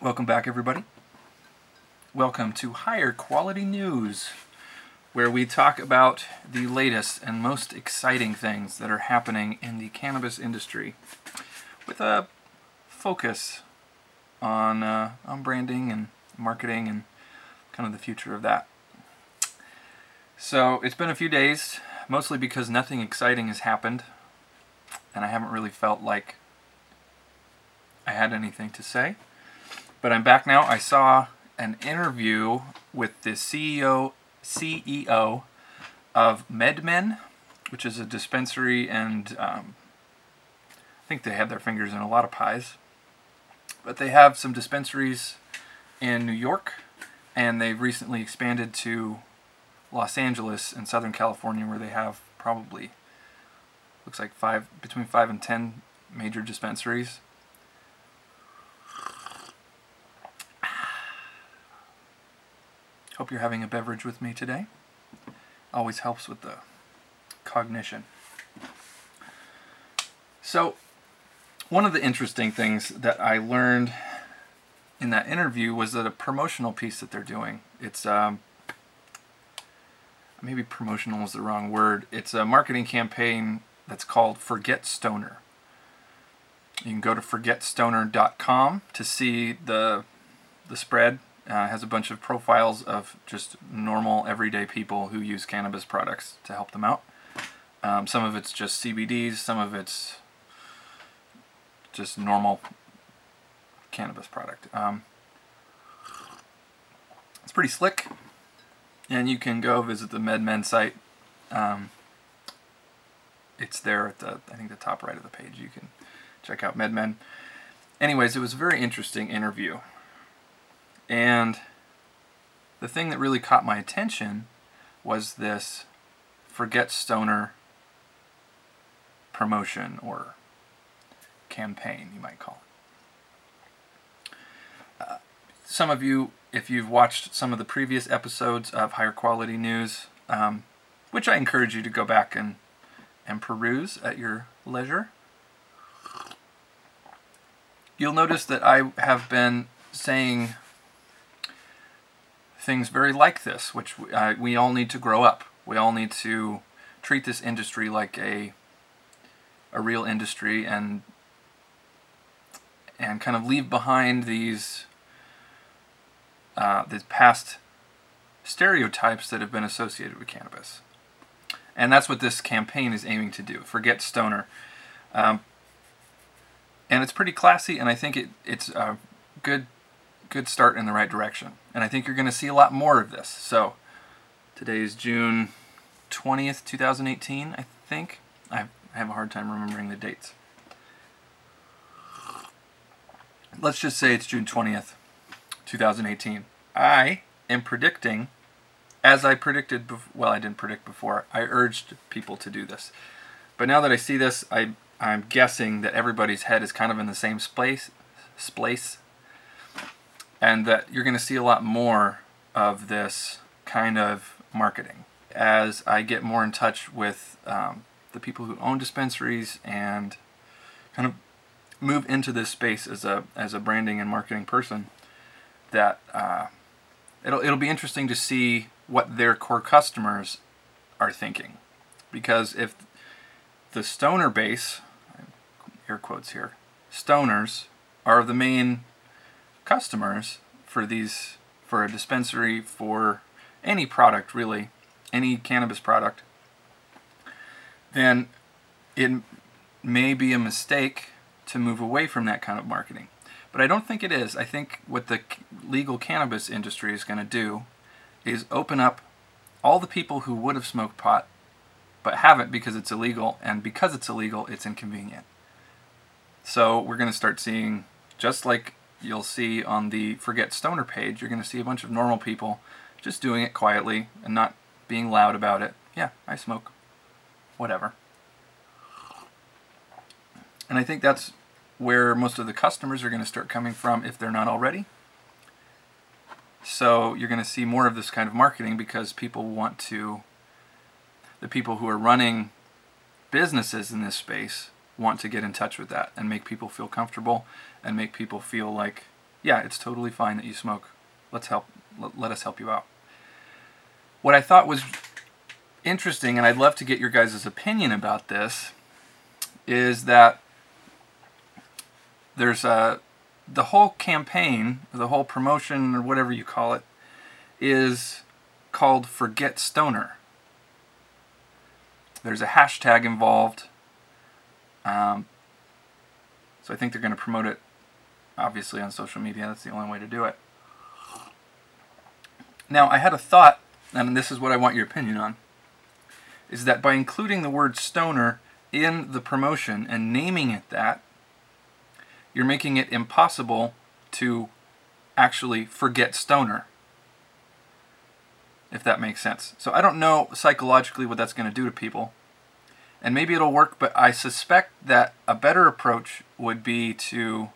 Welcome back, everybody. Welcome to Higher Quality News, where we talk about the latest and most exciting things that are happening in the cannabis industry with a focus on, uh, on branding and marketing and kind of the future of that. So it's been a few days, mostly because nothing exciting has happened, and I haven't really felt like I had anything to say. But I'm back now. I saw an interview with the CEO CEO of MedMen, which is a dispensary, and um, I think they have their fingers in a lot of pies. But they have some dispensaries in New York, and they've recently expanded to Los Angeles and Southern California, where they have probably looks like five between five and ten major dispensaries. Hope you're having a beverage with me today. Always helps with the cognition. So, one of the interesting things that I learned in that interview was that a promotional piece that they're doing. It's um, maybe promotional is the wrong word. It's a marketing campaign that's called Forget Stoner. You can go to forgetstoner.com to see the the spread uh, has a bunch of profiles of just normal, everyday people who use cannabis products to help them out. Um, some of it's just CBDs, some of it's just normal cannabis product. Um, it's pretty slick, and you can go visit the MedMen site. Um, it's there at the I think the top right of the page. You can check out MedMen. Anyways, it was a very interesting interview. And the thing that really caught my attention was this Forget Stoner promotion or campaign, you might call it. Uh, some of you, if you've watched some of the previous episodes of Higher Quality News, um, which I encourage you to go back and, and peruse at your leisure, you'll notice that I have been saying things very like this, which uh, we all need to grow up. We all need to treat this industry like a a real industry and and kind of leave behind these uh, these past stereotypes that have been associated with cannabis. And that's what this campaign is aiming to do. Forget stoner. Um, and it's pretty classy, and I think it, it's a good good start in the right direction. And I think you're going to see a lot more of this. So today is June 20th, 2018, I think. I have a hard time remembering the dates. Let's just say it's June 20th, 2018. I am predicting, as I predicted, well, I didn't predict before, I urged people to do this. But now that I see this, I, I'm guessing that everybody's head is kind of in the same space, space and that you're going to see a lot more of this kind of marketing as I get more in touch with um, the people who own dispensaries and kind of move into this space as a as a branding and marketing person. That uh, it'll it'll be interesting to see what their core customers are thinking, because if the stoner base, air quotes here, stoners are the main customers for these for a dispensary for any product really, any cannabis product, then it may be a mistake to move away from that kind of marketing. But I don't think it is. I think what the legal cannabis industry is going to do is open up all the people who would have smoked pot but haven't because it's illegal, and because it's illegal, it's inconvenient. So we're going to start seeing, just like you'll see on the Forget Stoner page, you're going to see a bunch of normal people just doing it quietly and not being loud about it. Yeah, I smoke. Whatever. And I think that's where most of the customers are going to start coming from if they're not already. So you're going to see more of this kind of marketing because people want to, the people who are running businesses in this space want to get in touch with that and make people feel comfortable and make people feel like, yeah, it's totally fine that you smoke. Let's help, let, let us help you out. What I thought was interesting, and I'd love to get your guys' opinion about this, is that there's a the whole campaign, the whole promotion, or whatever you call it, is called Forget Stoner. There's a hashtag involved. Um, so I think they're going to promote it, obviously, on social media. That's the only way to do it. Now, I had a thought, and this is what I want your opinion on, is that by including the word stoner in the promotion and naming it that, you're making it impossible to actually forget stoner. If that makes sense. So I don't know psychologically what that's going to do to people. And maybe it'll work, but I suspect that a better approach would be to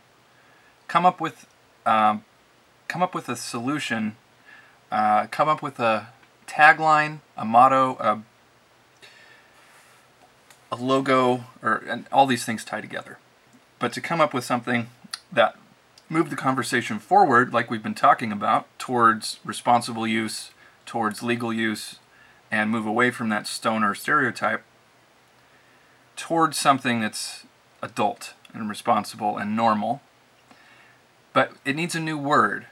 come up with um, come up with a solution, uh, come up with a tagline, a motto, a, a logo, or all these things tie together but to come up with something that moved the conversation forward, like we've been talking about, towards responsible use, towards legal use, and move away from that stoner stereotype towards something that's adult and responsible and normal. But it needs a new word.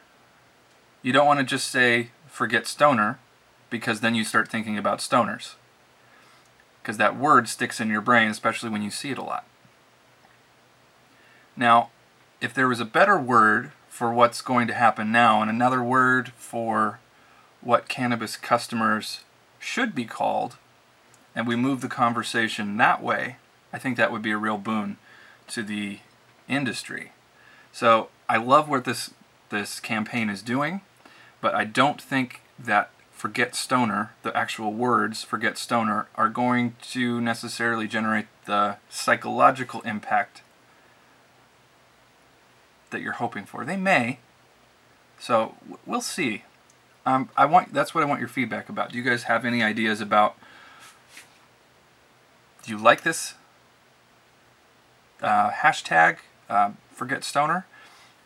You don't want to just say, forget stoner, because then you start thinking about stoners. Because that word sticks in your brain, especially when you see it a lot. Now, if there was a better word for what's going to happen now and another word for what cannabis customers should be called, and we move the conversation that way, I think that would be a real boon to the industry. So I love what this this campaign is doing, but I don't think that forget stoner, the actual words forget stoner, are going to necessarily generate the psychological impact that you're hoping for. They may. So we'll see. Um, I want that's what I want your feedback about. Do you guys have any ideas about? Do you like this uh, hashtag? Uh, forget stoner,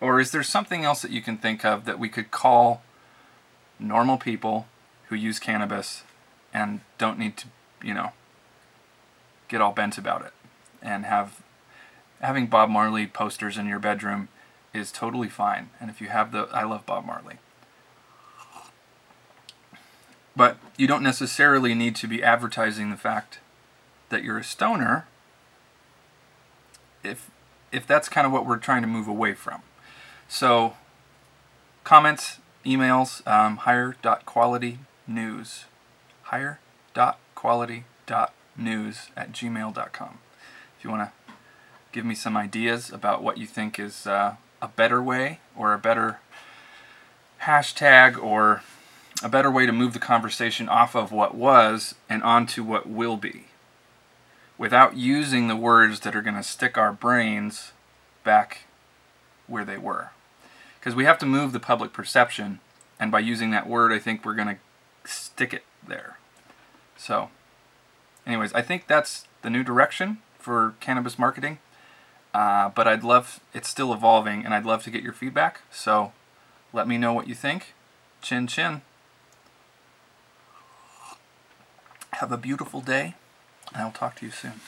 or is there something else that you can think of that we could call normal people who use cannabis and don't need to, you know, get all bent about it and have having Bob Marley posters in your bedroom is totally fine. And if you have the, I love Bob Marley. But you don't necessarily need to be advertising the fact that you're a stoner if if that's kind of what we're trying to move away from. So comments, emails, um, higher.qualitynews. Higher.quality.news at gmail.com. If you want to give me some ideas about what you think is uh, a better way or a better hashtag or a better way to move the conversation off of what was and onto what will be without using the words that are going to stick our brains back where they were. Because we have to move the public perception, and by using that word, I think we're going to stick it there. So, anyways, I think that's the new direction for cannabis marketing. Uh, but I'd love, it's still evolving, and I'd love to get your feedback. So let me know what you think. Chin chin. Have a beautiful day, and I'll talk to you soon.